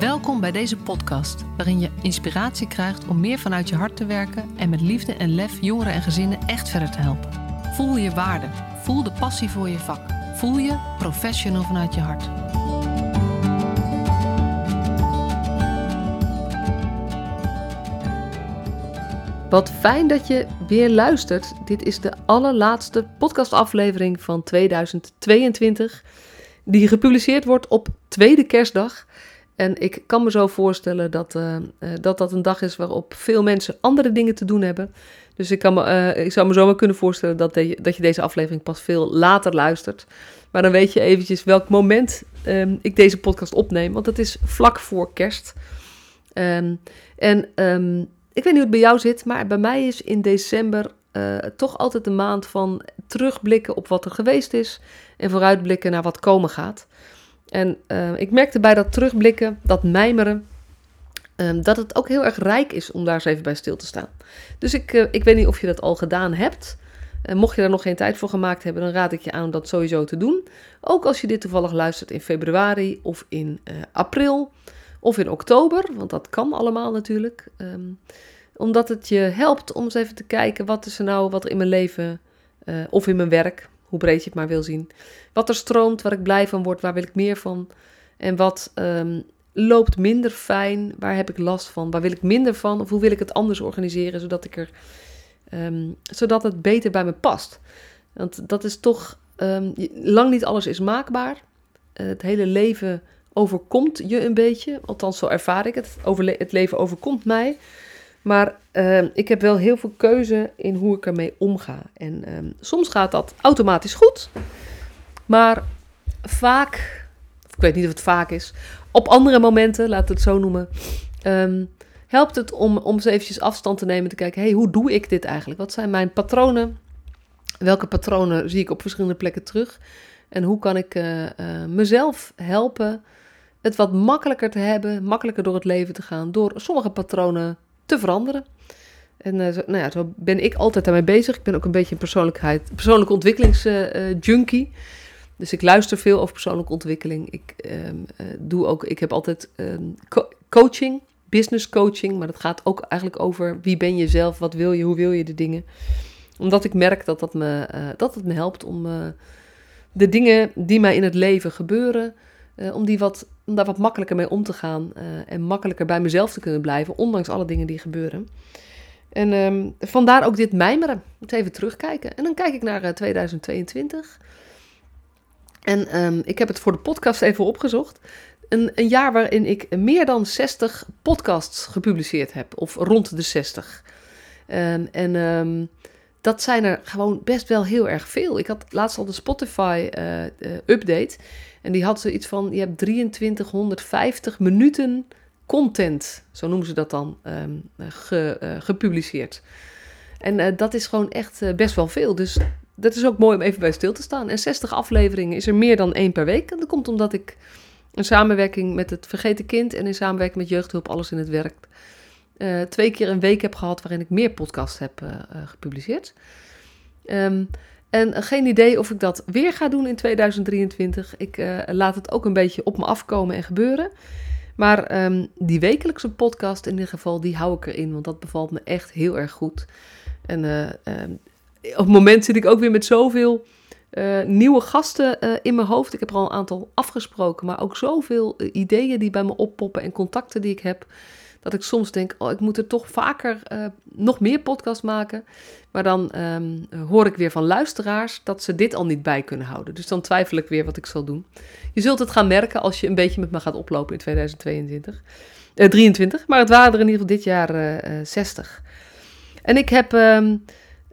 Welkom bij deze podcast, waarin je inspiratie krijgt om meer vanuit je hart te werken en met liefde en lef jongeren en gezinnen echt verder te helpen. Voel je waarde, voel de passie voor je vak, voel je professional vanuit je hart. Wat fijn dat je weer luistert. Dit is de allerlaatste podcastaflevering van 2022, die gepubliceerd wordt op tweede kerstdag. En ik kan me zo voorstellen dat, uh, dat dat een dag is waarop veel mensen andere dingen te doen hebben. Dus ik, kan me, uh, ik zou me zo maar kunnen voorstellen dat, dat je deze aflevering pas veel later luistert. Maar dan weet je eventjes welk moment um, ik deze podcast opneem. Want het is vlak voor kerst. Um, en um, ik weet niet hoe het bij jou zit, maar bij mij is in december toch altijd de maand van terugblikken op wat er geweest is. En vooruitblikken naar wat komen gaat. En uh, ik merkte bij dat terugblikken, dat mijmeren, um, dat het ook heel erg rijk is om daar eens even bij stil te staan. Dus ik, uh, ik weet niet of je dat al gedaan hebt. Uh, mocht je daar nog geen tijd voor gemaakt hebben, dan raad ik je aan om dat sowieso te doen. Ook als je dit toevallig luistert in februari of in april of in oktober, want dat kan allemaal natuurlijk. Um, omdat het je helpt om eens even te kijken wat is er nou, wat er in mijn leven of in mijn werk, hoe breed je het maar wil zien. Wat er stroomt, waar ik blij van word, waar wil ik meer van. En wat um, loopt minder fijn, waar heb ik last van, waar wil ik minder van. Of hoe wil ik het anders organiseren, zodat, ik er, um, zodat het beter bij me past. Want dat is toch, um, lang niet alles is maakbaar. Uh, het hele leven overkomt je een beetje. Althans, zo ervaar ik het. Het leven overkomt mij. Maar uh, ik heb wel heel veel keuze in hoe ik ermee omga. En um, soms gaat dat automatisch goed. Maar vaak, ik weet niet of het vaak is, op andere momenten, laat het zo noemen, um, helpt het om, om eens eventjes afstand te nemen. Te kijken, hey, hoe doe ik dit eigenlijk? Wat zijn mijn patronen? Welke patronen zie ik op verschillende plekken terug? En hoe kan ik uh, uh, mezelf helpen het wat makkelijker te hebben, makkelijker door het leven te gaan, door sommige patronen te veranderen. En uh, zo, nou ja, ben ik altijd daarmee bezig. Ik ben ook een beetje een persoonlijkheid, persoonlijke ontwikkelingsjunkie. Dus ik luister veel over persoonlijke ontwikkeling. Ik, um, uh, doe ook, ik heb altijd co coaching, business coaching. Maar dat gaat ook eigenlijk over wie ben je zelf, wat wil je, hoe wil je de dingen. Omdat ik merk dat, dat, me, dat het me helpt om de dingen die mij in het leven gebeuren, om die wat om daar wat makkelijker mee om te gaan uh, en makkelijker bij mezelf te kunnen blijven, ondanks alle dingen die gebeuren. En um, vandaar ook dit mijmeren. Moet even terugkijken. En dan kijk ik naar uh, 2022. En um, ik heb het voor de podcast even opgezocht. Een, een, jaar waarin ik meer dan 60 podcasts gepubliceerd heb, of rond de 60. Um, en dat zijn er gewoon best wel heel erg veel. Ik had laatst al de Spotify uh, uh, update. En die had zoiets van: je hebt 2350 minuten content, zo noemen ze dat dan, um, ge, uh, gepubliceerd. En uh, dat is gewoon echt best wel veel. Dus dat is ook mooi om even bij stil te staan. En 60 afleveringen is er meer dan één per week. En dat komt omdat ik in samenwerking met het Vergeten Kind en in samenwerking met Jeugdhulp Alles in het Werk twee keer een week heb gehad waarin ik meer podcasts heb gepubliceerd. Um, en geen idee of ik dat weer ga doen in 2023. Ik laat het ook een beetje op me afkomen en gebeuren. Maar um, die wekelijkse podcast in ieder geval, die hou ik erin, want dat bevalt me echt heel erg goed. En um, op het moment zit ik ook weer met zoveel uh, nieuwe gasten in mijn hoofd. Ik heb er al een aantal afgesproken, maar ook zoveel ideeën die bij me oppoppen en contacten die ik heb. Dat ik soms denk, oh, ik moet er toch vaker nog meer podcast maken. Maar dan um, hoor ik weer van luisteraars dat ze dit al niet bij kunnen houden. Dus dan twijfel ik weer wat ik zal doen. Je zult het gaan merken als je een beetje met me gaat oplopen in 2022. 23, maar het waren er in ieder geval dit jaar 60. En ik heb...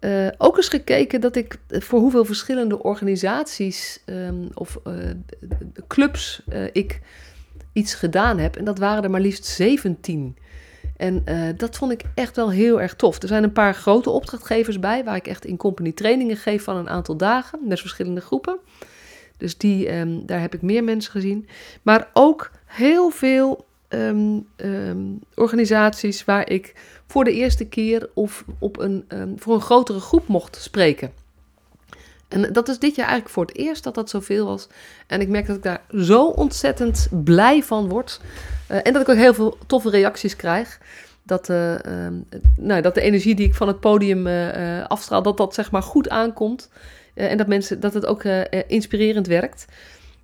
Uh, ook eens gekeken dat ik voor hoeveel verschillende organisaties um, of uh, clubs uh, ik iets gedaan heb. En dat waren er maar liefst 17. En dat vond ik echt wel heel erg tof. Er zijn een paar grote opdrachtgevers bij, waar ik echt in company trainingen geef van een aantal dagen met verschillende groepen. Dus die, um, daar heb ik meer mensen gezien. Maar ook heel veel um, um, organisaties waar ik voor de eerste keer of op een, voor een grotere groep mocht spreken. En dat is dit jaar eigenlijk voor het eerst dat dat zoveel was. En ik merk dat ik daar zo ontzettend blij van word. Uh, en dat ik ook heel veel toffe reacties krijg. Dat, uh, nou, dat de energie die ik van het podium uh, afstraal, dat dat zeg maar goed aankomt. en dat, mensen, dat het ook inspirerend werkt.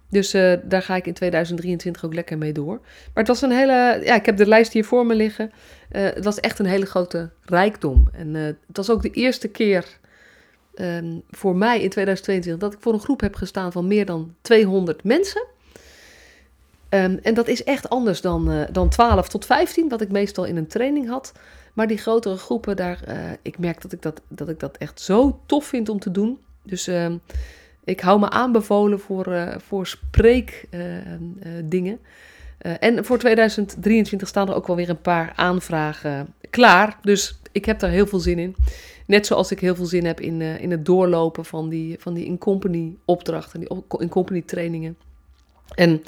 Dus daar ga ik in 2023 ook lekker mee door. Maar het was een hele. Ja, ik heb de lijst hier voor me liggen. het was echt een hele grote rijkdom. En het was ook de eerste keer um, voor mij in 2022 dat ik voor een groep heb gestaan van meer dan 200 mensen. Um, en dat is echt anders dan, uh, dan 12 tot 15, wat ik meestal in een training had. Maar die grotere groepen, daar, uh, ik merk dat ik dat, dat ik dat echt zo tof vind om te doen. Dus uh, ik hou me aanbevolen voor, uh, voor spreekdingen. en voor 2023 staan er ook wel weer een paar aanvragen klaar. Dus ik heb daar heel veel zin in. Net zoals ik heel veel zin heb in, uh, in het doorlopen van die, van die in-company opdrachten, die in-company trainingen. En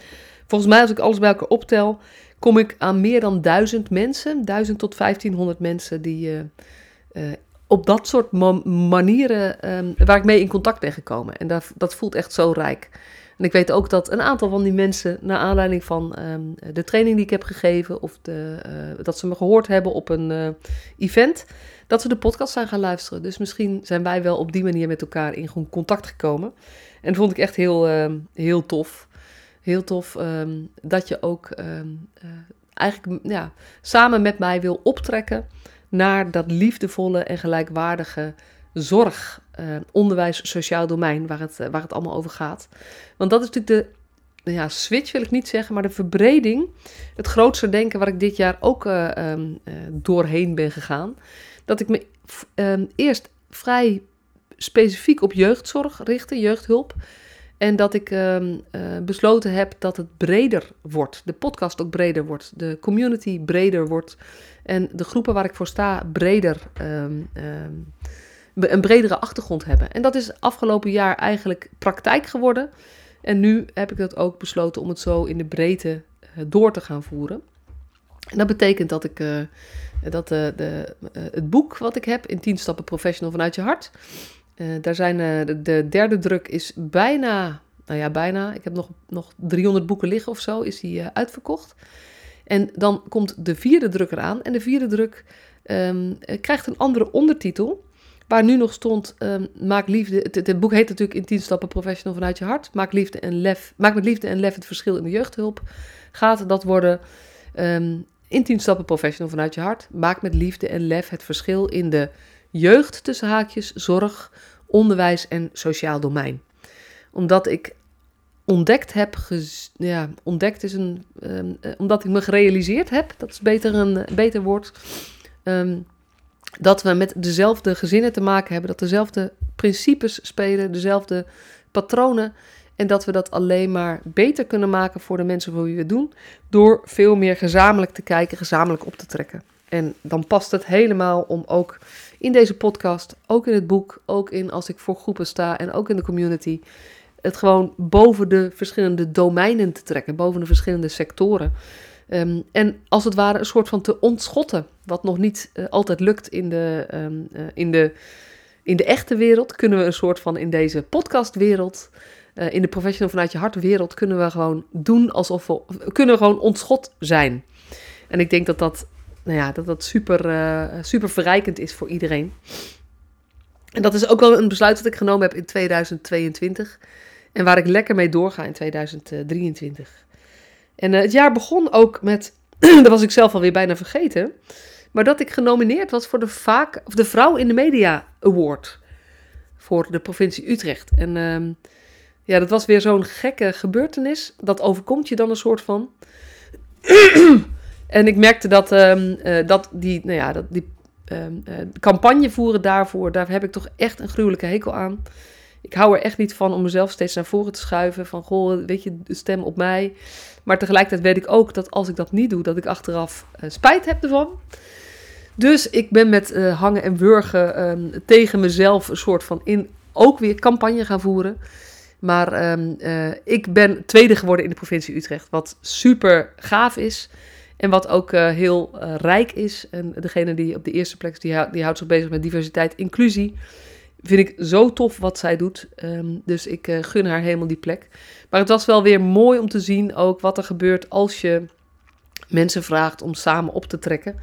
volgens mij, als ik alles bij elkaar optel, kom ik aan meer dan duizend mensen, duizend tot 1500 mensen die uh, uh, op dat soort manieren um, waar ik mee in contact ben gekomen. En dat, dat voelt echt zo rijk. En ik weet ook dat een aantal van die mensen, naar aanleiding van um, de training die ik heb gegeven, of de, uh, dat ze me gehoord hebben op een uh, event, dat ze de podcast zijn gaan luisteren. Dus misschien zijn wij wel op die manier met elkaar in contact gekomen. En dat vond ik echt heel, uh, heel tof. Heel tof um, dat je ook uh, eigenlijk ja, samen met mij wil optrekken naar dat liefdevolle en gelijkwaardige zorg, uh, onderwijs, sociaal domein, waar het, waar het allemaal over gaat. Want dat is natuurlijk de ja, switch wil ik niet zeggen, maar de verbreding, het grootste denken waar ik dit jaar ook uh, um, uh, doorheen ben gegaan dat ik me um, eerst vrij specifiek op jeugdzorg richtte, jeugdhulp. En dat ik uh, besloten heb dat het breder wordt. De podcast ook breder wordt. De community breder wordt. En de groepen waar ik voor sta breder, een bredere achtergrond hebben. En dat is afgelopen jaar eigenlijk praktijk geworden. En nu heb ik dat ook besloten om het zo in de breedte uh, door te gaan voeren. En dat betekent dat ik uh, dat de, de, het boek wat ik heb, in 10 stappen professional vanuit je hart. Daar zijn, de, de, derde druk is bijna, nou ja, bijna. Ik heb nog, nog 300 boeken liggen of zo, is die uitverkocht. En dan komt de vierde druk eraan. En de vierde druk um, krijgt een andere ondertitel. Waar nu nog stond, um, maak liefde. Het, boek heet natuurlijk in 10 stappen professional vanuit je hart. Maak, liefde en lef, maak met liefde en lef het verschil in de jeugdhulp. Gaat dat worden um, in 10 stappen professional vanuit je hart. Maak met liefde en lef het verschil in de jeugd tussen haakjes, zorg, onderwijs en sociaal domein. Omdat ik ontdekt heb, ja, ontdekt is een, um, omdat ik me gerealiseerd heb, dat is beter een beter woord, dat we met dezelfde gezinnen te maken hebben, dat dezelfde principes spelen, dezelfde patronen en dat we dat alleen maar beter kunnen maken voor de mensen voor wie we het doen. Door veel meer gezamenlijk te kijken, gezamenlijk op te trekken. En dan past het helemaal om ook in deze podcast, ook in het boek, ook in als ik voor groepen sta en ook in de community. Het gewoon boven de verschillende domeinen te trekken, boven de verschillende sectoren. Um, en als het ware een soort van te ontschotten, wat nog niet uh, altijd lukt in de, um, uh, in, de, in de echte wereld, kunnen we een soort van in deze podcastwereld uh, in de professional vanuit je hart wereld kunnen we gewoon doen alsof we, kunnen gewoon ontschot zijn. En ik denk dat dat, nou ja, dat, dat super, super verrijkend is voor iedereen. En dat is ook wel een besluit dat ik genomen heb in 2022. En waar ik lekker mee doorga in 2023. En uh, het jaar begon ook met, dat was ik zelf alweer bijna vergeten, maar dat ik genomineerd was voor de, vaak, of de Vrouw in de Media Award voor de provincie Utrecht. En uh, ja, dat was weer zo'n gekke gebeurtenis. Dat overkomt je dan een soort van. en ik merkte dat, um, uh, dat die, nou ja, dat die um, uh, campagne voeren daarvoor, daar heb ik toch echt een gruwelijke hekel aan. Ik hou er echt niet van om mezelf steeds naar voren te schuiven. Van, goh, weet je, stem op mij. Maar tegelijkertijd weet ik ook dat als ik dat niet doe, dat ik achteraf uh, spijt heb ervan. Dus ik ben met uh, hangen en wurgen um, tegen mezelf een soort van in ook weer campagne gaan voeren. Maar um, uh, ik ben tweede geworden in de provincie Utrecht, wat super gaaf is. En wat ook heel rijk is. En degene die op de eerste plek, die, die houdt zich bezig met diversiteit, inclusie. Vind ik zo tof wat zij doet. Ehm, dus ik uh, gun haar helemaal die plek. Maar het was wel weer mooi om te zien ook wat er gebeurt als je mensen vraagt om samen op te trekken.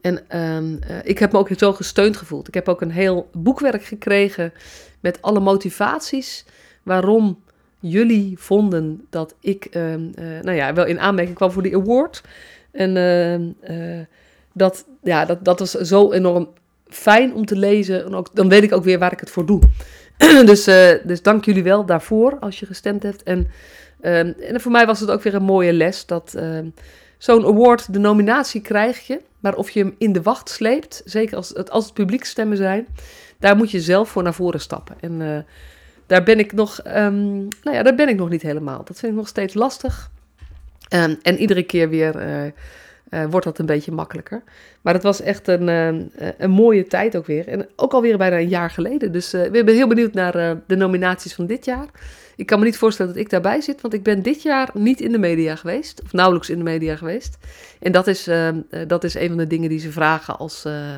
En ehm, eh, ik heb me ook zo gesteund gevoeld. Ik heb ook een heel boekwerk gekregen met alle motivaties waarom jullie vonden dat ik, ehm, eh, nou ja, wel in aanmerking kwam voor die award. En dat, ja, dat, dat was zo enorm fijn om te lezen. En ook, dan weet ik ook weer waar ik het voor doe. dus, dus dank jullie wel daarvoor als je gestemd hebt. En, en voor mij was het ook weer een mooie les dat zo'n award, de nominatie krijg je. Maar of je hem in de wacht sleept, zeker als het, als het publiekstemmen zijn, daar moet je zelf voor naar voren stappen. En daar ben ik nog, um, nou ja, daar ben ik nog niet helemaal. Dat vind ik nog steeds lastig. Um, en iedere keer weer uh, uh, wordt dat een beetje makkelijker. Maar het was echt een, een mooie tijd ook weer. En ook alweer bijna een jaar geleden. Dus we zijn heel benieuwd naar de nominaties van dit jaar. Ik kan me niet voorstellen dat ik daarbij zit, want ik ben dit jaar niet in de media geweest, of nauwelijks in de media geweest. En dat is, uh, dat is een van de dingen die ze vragen als, uh,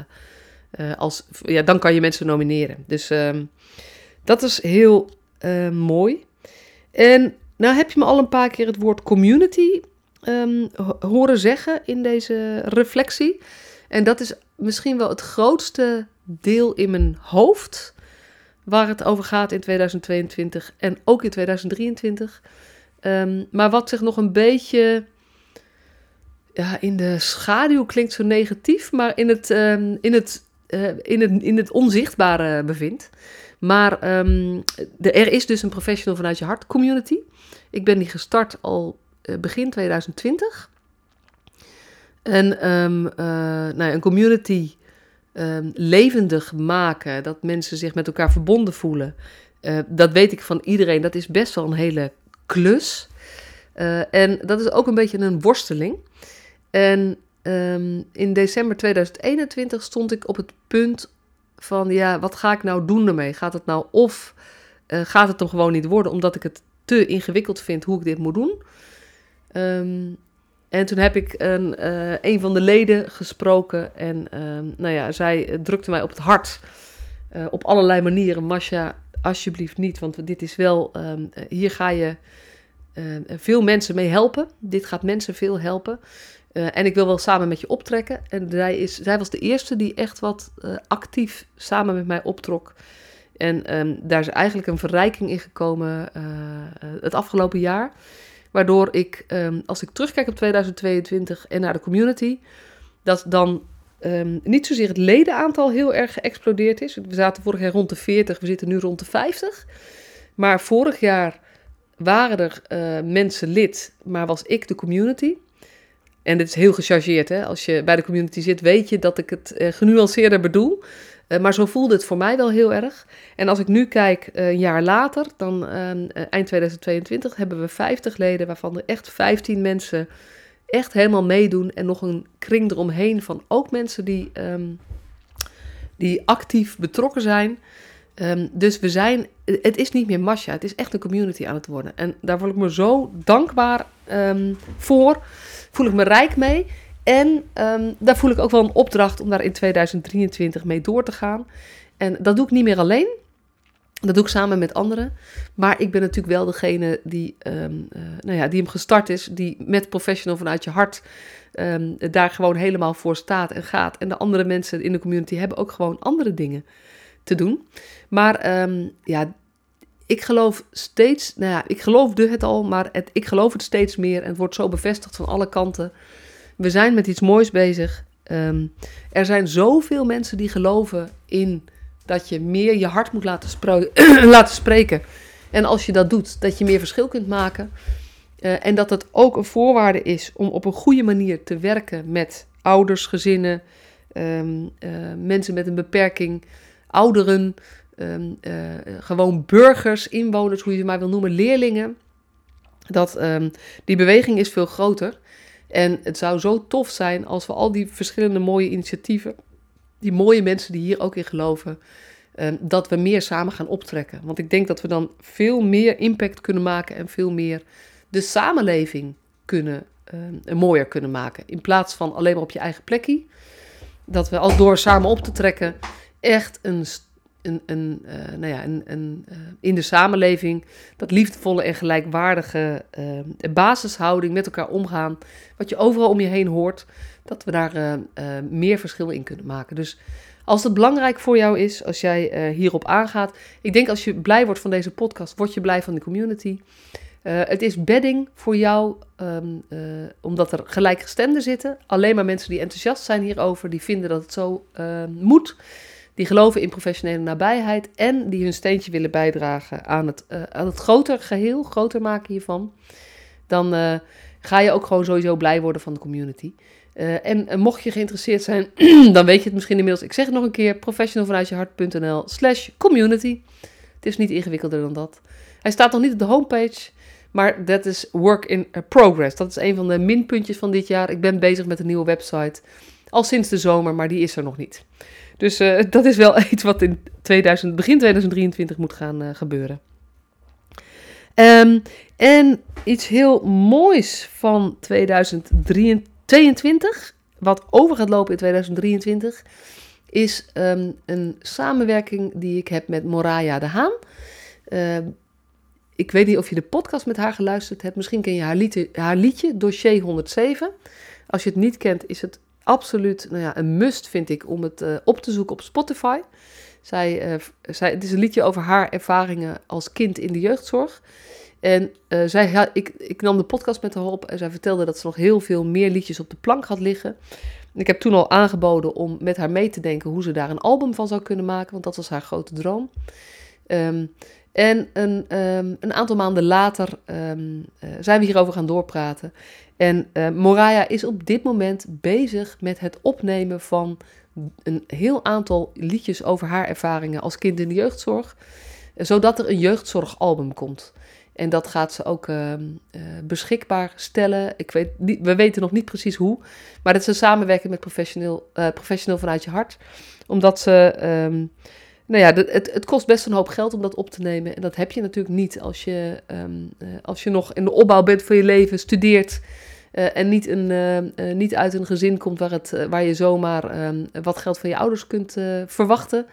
uh, als ja, dan kan je mensen nomineren. Dus ehm, dat is heel mooi. En nou heb je me al een paar keer het woord community um, horen zeggen in deze reflectie. En dat is misschien wel het grootste deel in mijn hoofd waar het over gaat in 2022 en ook in 2023. Um, maar wat zich nog een beetje ja, in de schaduw klinkt zo negatief, maar in het, um, in het, uh, in het, in het onzichtbare bevindt. Maar er is dus een professional vanuit je hart community. Ik ben die gestart al begin 2020. En um, uh, nou ja, een community um, levendig maken, dat mensen zich met elkaar verbonden voelen. Uh, dat weet ik van iedereen, dat is best wel een hele klus. En dat is ook een beetje een worsteling. En um, in december 2021 stond ik op het punt van, ja, wat ga ik nou doen ermee? Gaat het nou of gaat het hem gewoon niet worden, omdat ik het te ingewikkeld vind hoe ik dit moet doen? Um, en toen heb ik een, uh, een van de leden gesproken. En uh, nou ja, zij drukte mij op het hart. Uh, op allerlei manieren. Masha, alsjeblieft niet. Want dit is wel. Um, hier ga je veel mensen mee helpen. Dit gaat mensen veel helpen. en ik wil wel samen met je optrekken. En zij, is, zij was de eerste die echt wat actief samen met mij optrok. En daar is eigenlijk een verrijking in gekomen het afgelopen jaar. Waardoor ik, um, als ik terugkijk op 2022 en naar de community, dat dan um, niet zozeer het ledenaantal heel erg geëxplodeerd is. We zaten vorig jaar rond de 40, we zitten nu rond de 50. Maar vorig jaar waren er uh, mensen lid, maar was ik de community. En dit is heel gechargeerd, hè? Als je bij de community zit, weet je dat ik het uh, genuanceerder bedoel. Uh, maar zo voelde het voor mij wel heel erg. En als ik nu kijk, uh, een jaar later, dan uh, eind 2022, hebben we 50 leden, waarvan er echt 15 mensen echt helemaal meedoen. En nog een kring eromheen van ook mensen die, um, die actief betrokken zijn. Um, dus we zijn, het is niet meer Masha, het is echt een community aan het worden. En daar voel ik me zo dankbaar um, voor, voel ik me rijk mee. En um, daar voel ik ook wel een opdracht om daar in 2023 mee door te gaan. En dat doe ik niet meer alleen. Dat doe ik samen met anderen. Maar ik ben natuurlijk wel degene die, um, uh, nou ja, die hem gestart is. Die met professional vanuit je hart um, daar gewoon helemaal voor staat en gaat. En de andere mensen in de community hebben ook gewoon andere dingen te doen. Maar ja, ik geloof steeds, nou ja, ik geloofde het al, maar het, ik geloof het steeds meer. En het wordt zo bevestigd van alle kanten. We zijn met iets moois bezig. Um, er zijn zoveel mensen die geloven in dat je meer je hart moet laten, laten spreken. En als je dat doet, dat je meer verschil kunt maken. Uh, en dat het ook een voorwaarde is om op een goede manier te werken met ouders, gezinnen, um, uh, mensen met een beperking, ouderen, um, uh, gewoon burgers, inwoners, hoe je het maar wil noemen, leerlingen. Dat die beweging is veel groter. En het zou zo tof zijn als we al die verschillende mooie initiatieven, die mooie mensen die hier ook in geloven, uh, dat we meer samen gaan optrekken. Want ik denk dat we dan veel meer impact kunnen maken en veel meer de samenleving kunnen, uh, mooier kunnen maken. In plaats van alleen maar op je eigen plekje. Dat we al door samen op te trekken echt een, een, een, uh, nou ja, een, een uh, in de samenleving dat liefdevolle en gelijkwaardige uh, basishouding met elkaar omgaan, wat je overal om je heen hoort, dat we daar meer verschil in kunnen maken. Dus als het belangrijk voor jou is, als jij hierop aangaat, ik denk als je blij wordt van deze podcast, word je blij van de community. het is bedding voor jou, um, omdat er gelijkgestemden zitten. Alleen maar mensen die enthousiast zijn hierover, die vinden dat het zo moet die geloven in professionele nabijheid en die hun steentje willen bijdragen aan het, uh, aan het groter geheel, groter maken hiervan, dan uh, ga je ook gewoon sowieso blij worden van de community. Uh, en mocht je geïnteresseerd zijn, dan weet je het misschien inmiddels. Ik zeg het nog een keer: professionalvanuitjehart.nl slash community. Het is niet ingewikkelder dan dat. Hij staat nog niet op de homepage, maar dat is work in progress. Dat is een van de minpuntjes van dit jaar. Ik ben bezig met een nieuwe website. Al sinds de zomer, maar die is er nog niet. Dus uh, dat is wel iets wat in 2000, begin 2023 moet gaan uh, gebeuren. Um, en iets heel moois van 2022, wat over gaat lopen in 2023, is um, een samenwerking die ik heb met Moraya de Haan. Uh, ik weet niet of je de podcast met haar geluisterd hebt. Misschien ken je haar liedje, haar liedje Dossier 107. Als je het niet kent, is het absoluut nou ja, een must, vind ik, om het uh, op te zoeken op Spotify. Zij, uh, zij, het is een liedje over haar ervaringen als kind in de jeugdzorg. En uh, zij, ik, ik nam de podcast met haar op en zij vertelde dat ze nog heel veel meer liedjes op de plank had liggen. Ik heb toen al aangeboden om met haar mee te denken hoe ze daar een album van zou kunnen maken, want dat was haar grote droom. Um, en een, um, een, aantal maanden later uh, zijn we hierover gaan doorpraten. En uh, Moraya is op dit moment bezig met het opnemen van een heel aantal liedjes over haar ervaringen als kind in de jeugdzorg, zodat er een jeugdzorgalbum komt. En dat gaat ze ook uh, uh, beschikbaar stellen. Ik weet we weten nog niet precies hoe. Maar dat is een samenwerking met professioneel, uh, vanuit je hart. Omdat ze. Um, nou ja, het, het kost best een hoop geld om dat op te nemen. En dat heb je natuurlijk niet als je, um, als je nog in de opbouw bent van je leven, studeert. Uh, en niet, een, uh, niet uit een gezin komt waar, het, waar je zomaar um, wat geld van je ouders kunt verwachten.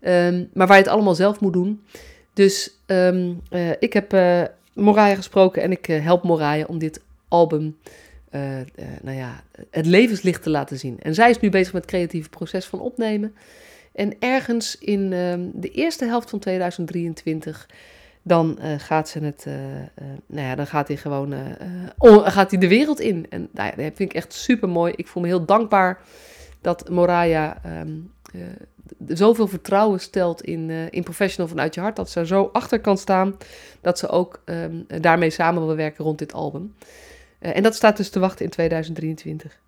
Um, maar waar je het allemaal zelf moet doen. Dus ik heb Moraya gesproken en ik help Moraya om dit album nou ja, het levenslicht te laten zien. En zij is nu bezig met het creatieve proces van opnemen. En ergens in de eerste helft van 2023 dan uh, gaat ze het, uh, uh, nou ja, dan gaat hij gewoon, gaat hij de wereld in. En nou dat vind ik echt super mooi. Ik voel me heel dankbaar dat Moraya um, zoveel vertrouwen stelt in, in Professional vanuit je hart. Dat ze er zo achter kan staan. Dat ze ook um, daarmee samen wil werken rond dit album. en dat staat dus te wachten in 2023.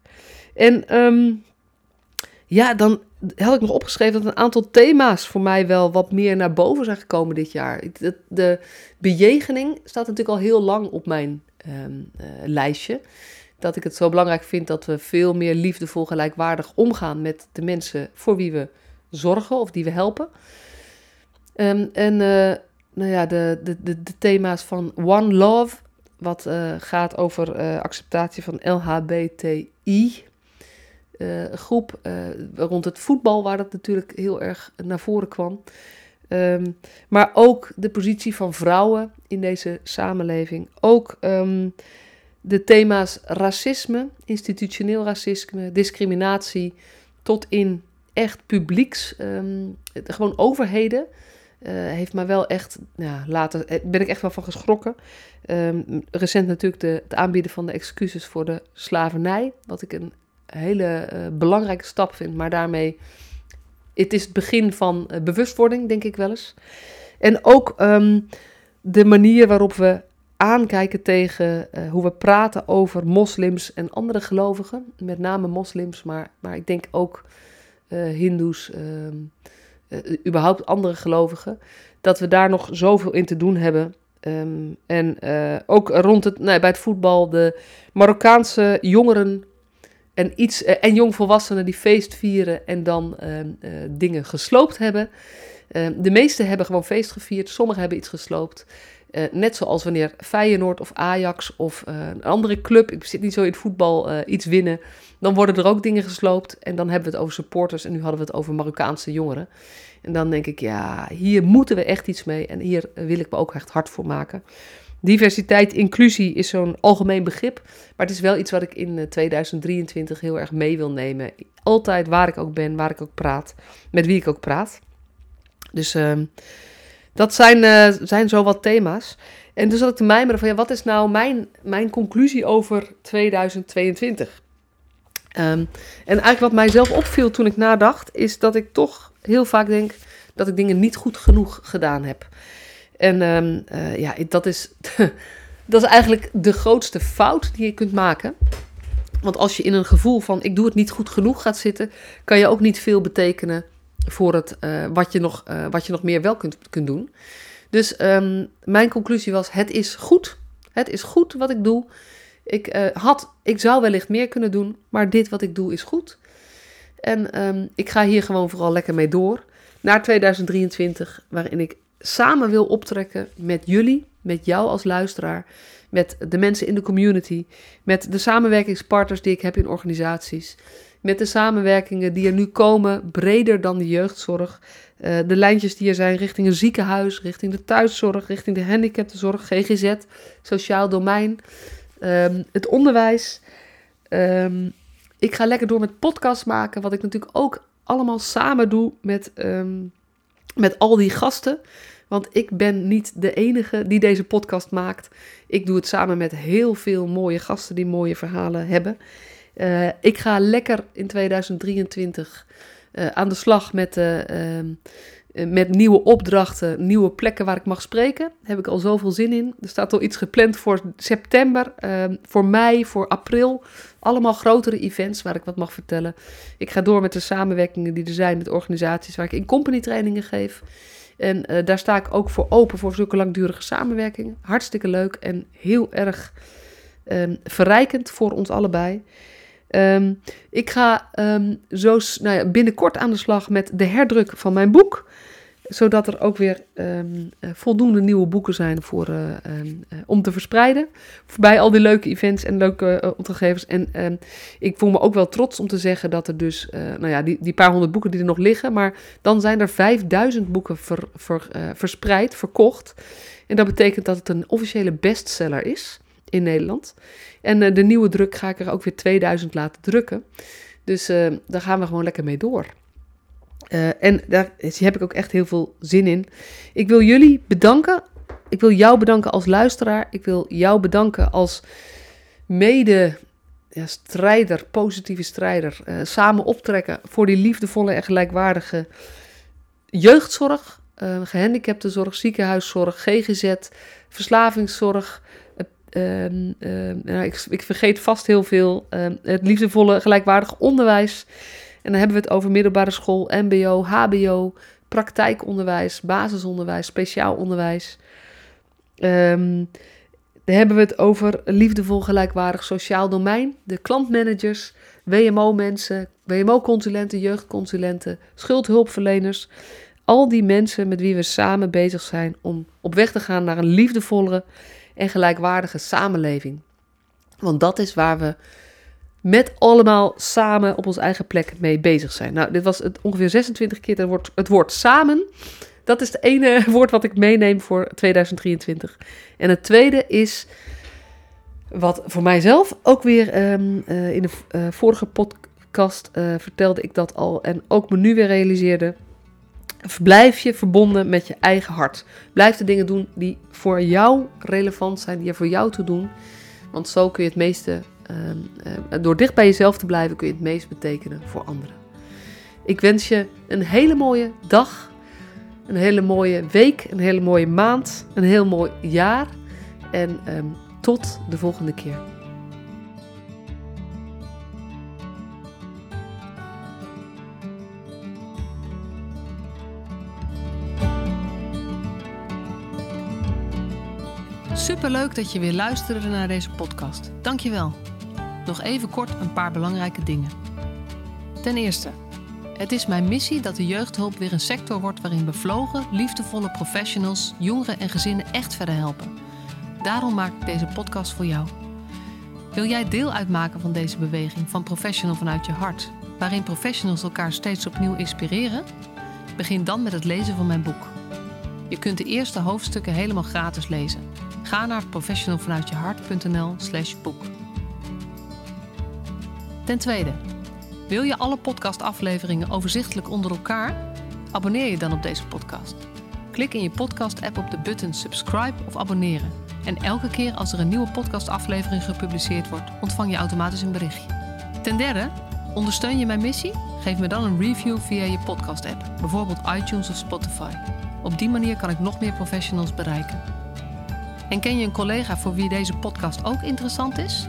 En ja, dan had ik nog opgeschreven dat een aantal thema's voor mij wel wat meer naar boven zijn gekomen dit jaar. De, de bejegening staat natuurlijk al heel lang op mijn um, uh, lijstje. Dat ik het zo belangrijk vind dat we veel meer liefdevol gelijkwaardig omgaan met de mensen voor wie we zorgen of die we helpen. Um, en uh, nou ja, de, de, de, thema's van One Love, wat uh, gaat over acceptatie van LHBTI uh, groep uh, rond het voetbal, waar dat natuurlijk heel erg naar voren kwam. Um, maar ook de positie van vrouwen in deze samenleving. Ook um, de thema's racisme, institutioneel racisme, discriminatie, tot in echt publieks, um, gewoon overheden. Uh, heeft mij wel echt, ja, later ben ik echt wel van geschrokken. Recent natuurlijk de, het aanbieden van de excuses voor de slavernij, wat ik een hele uh, belangrijke stap vind. Maar daarmee, het is het begin van uh, bewustwording, denk ik wel eens. En ook um, de manier waarop we aankijken tegen uh, hoe we praten over moslims en andere gelovigen. Met name moslims, maar, maar ik denk ook hindoes, ehm, überhaupt andere gelovigen. Dat we daar nog zoveel in te doen hebben. Um, en ook rond het, nee, bij het voetbal, de Marokkaanse jongeren en, iets, uh, en jongvolwassenen die feest vieren en dan uh, uh, dingen gesloopt hebben. De meesten hebben gewoon feest gevierd, sommigen hebben iets gesloopt. Net zoals wanneer Feyenoord of Ajax of een andere club, ik zit niet zo in het voetbal, iets winnen, dan worden er ook dingen gesloopt. En dan hebben we het over supporters en nu hadden we het over Marokkaanse jongeren. En dan denk ik, ja, hier moeten we echt iets mee en hier wil ik me ook echt hard voor maken. Diversiteit, inclusie is zo'n algemeen begrip, maar het is wel iets wat ik in 2023 heel erg mee wil nemen. Altijd waar ik ook ben, waar ik ook praat, met wie ik ook praat. Dus ehm, dat zijn, uh, zijn zo wat thema's. En dus zat ik te mijmeren van, ja, wat is nou mijn, mijn conclusie over 2022? Um, ehm, en eigenlijk wat mij zelf opviel toen ik nadacht, is dat ik toch heel vaak denk dat ik dingen niet goed genoeg gedaan heb. En um, uh, ja, dat is, dat is eigenlijk de grootste fout die je kunt maken. Want als je in een gevoel van ik doe het niet goed genoeg gaat zitten, kan je ook niet veel betekenen voor het, uh, wat, je nog, uh, wat je nog meer wel kunt, kunt doen. Dus um, mijn conclusie was: het is goed. Het is goed wat ik doe. Ik, had, ik zou wellicht meer kunnen doen, maar dit wat ik doe is goed. En um, ik ga hier gewoon vooral lekker mee door naar 2023, waarin ik samen wil optrekken met jullie, met jou als luisteraar, met de mensen in de community, met de samenwerkingspartners die ik heb in organisaties met de samenwerkingen die er nu komen, breder dan de jeugdzorg. Uh, de lijntjes die er zijn richting een ziekenhuis, richting de thuiszorg, richting de handicaptenzorg, GGZ, sociaal domein, um, het onderwijs. Um, ik ga lekker door met podcast maken, wat ik natuurlijk ook allemaal samen doe met, um, met al die gasten. Want ik ben niet de enige die deze podcast maakt. Ik doe het samen met heel veel mooie gasten die mooie verhalen hebben. Uh, ik ga lekker in 2023 uh, eh, aan de slag met, uh, met nieuwe opdrachten, nieuwe plekken waar ik mag spreken. Daar heb ik al zoveel zin in. Er staat al iets gepland voor september, ehm, voor mei, voor april. Allemaal grotere events waar ik wat mag vertellen. Ik ga door met de samenwerkingen die er zijn met organisaties waar ik in company trainingen geef. En daar sta ik ook voor open voor zulke langdurige samenwerkingen. Hartstikke leuk en heel erg um, verrijkend voor ons allebei. Um, ik ga um, zo nou ja, binnenkort aan de slag met de herdruk van mijn boek. Zodat er ook weer um, voldoende nieuwe boeken zijn voor, uh, om te verspreiden. Voorbij al die leuke events en leuke opdrachtgevers. En ik voel me ook wel trots om te zeggen dat er dus, nou ja, die, die paar honderd boeken die er nog liggen. Maar dan zijn er 5000 boeken ver, ver, verspreid, verkocht. En dat betekent dat het een officiële bestseller is in Nederland. En de nieuwe druk ga ik er ook weer 2000 laten drukken. Dus daar gaan we gewoon lekker mee door. Uh, en daar heb ik ook echt heel veel zin in. Ik wil jullie bedanken. Ik wil jou bedanken als luisteraar. Ik wil jou bedanken als mede ja, strijder, positieve strijder. samen optrekken voor die liefdevolle en gelijkwaardige jeugdzorg, gehandicaptenzorg, ziekenhuiszorg, GGZ, verslavingszorg, Um, nou, ik, ik, vergeet vast heel veel. Um, het liefdevolle gelijkwaardig onderwijs. En dan hebben we het over middelbare school, MBO, HBO, praktijkonderwijs, basisonderwijs, speciaal onderwijs. Um, dan hebben we het over liefdevol gelijkwaardig sociaal domein, de klantmanagers, WMO-mensen, WMO-consulenten, jeugdconsulenten, schuldhulpverleners. Al die mensen met wie we samen bezig zijn om op weg te gaan naar een liefdevollere en gelijkwaardige samenleving. Want dat is waar we met allemaal samen op onze eigen plek mee bezig zijn. Nou, dit was het ongeveer 26 keer het woord, het woord samen. Dat is het ene woord wat ik meeneem voor 2023. En het tweede is, wat voor mijzelf ook weer um, uh, in de uh, vorige podcast uh, vertelde ik dat al en ook me nu weer realiseerde. Blijf je verbonden met je eigen hart. Blijf de dingen doen die voor jou relevant zijn, die er voor jou te doen. Want zo kun je het meeste, uh, door dicht bij jezelf te blijven, kun je het meest betekenen voor anderen. Ik wens je een hele mooie dag, een hele mooie week, een hele mooie maand, een heel mooi jaar. En um, tot de volgende keer. Superleuk dat je weer luisterde naar deze podcast. Dankjewel. Nog even kort een paar belangrijke dingen. Ten eerste, Het is mijn missie dat de jeugdhulp weer een sector wordt waarin bevlogen, liefdevolle professionals jongeren en gezinnen echt verder helpen. Daarom maak ik deze podcast voor jou. Wil jij deel uitmaken van deze beweging van Professional vanuit je hart, waarin professionals elkaar steeds opnieuw inspireren? Begin dan met het lezen van mijn boek. Je kunt de eerste hoofdstukken helemaal gratis lezen. Ga naar professionalvanuitjehart.nl/slash boek. Ten tweede, wil je alle podcastafleveringen overzichtelijk onder elkaar? Abonneer je dan op deze podcast. Klik in je podcast-app op de button subscribe of abonneren. En elke keer als er een nieuwe podcastaflevering gepubliceerd wordt, ontvang je automatisch een berichtje. Ten derde, ondersteun je mijn missie? Geef me dan een review via je podcast-app, bijvoorbeeld iTunes of Spotify. Op die manier kan ik nog meer professionals bereiken. En ken je een collega voor wie deze podcast ook interessant is?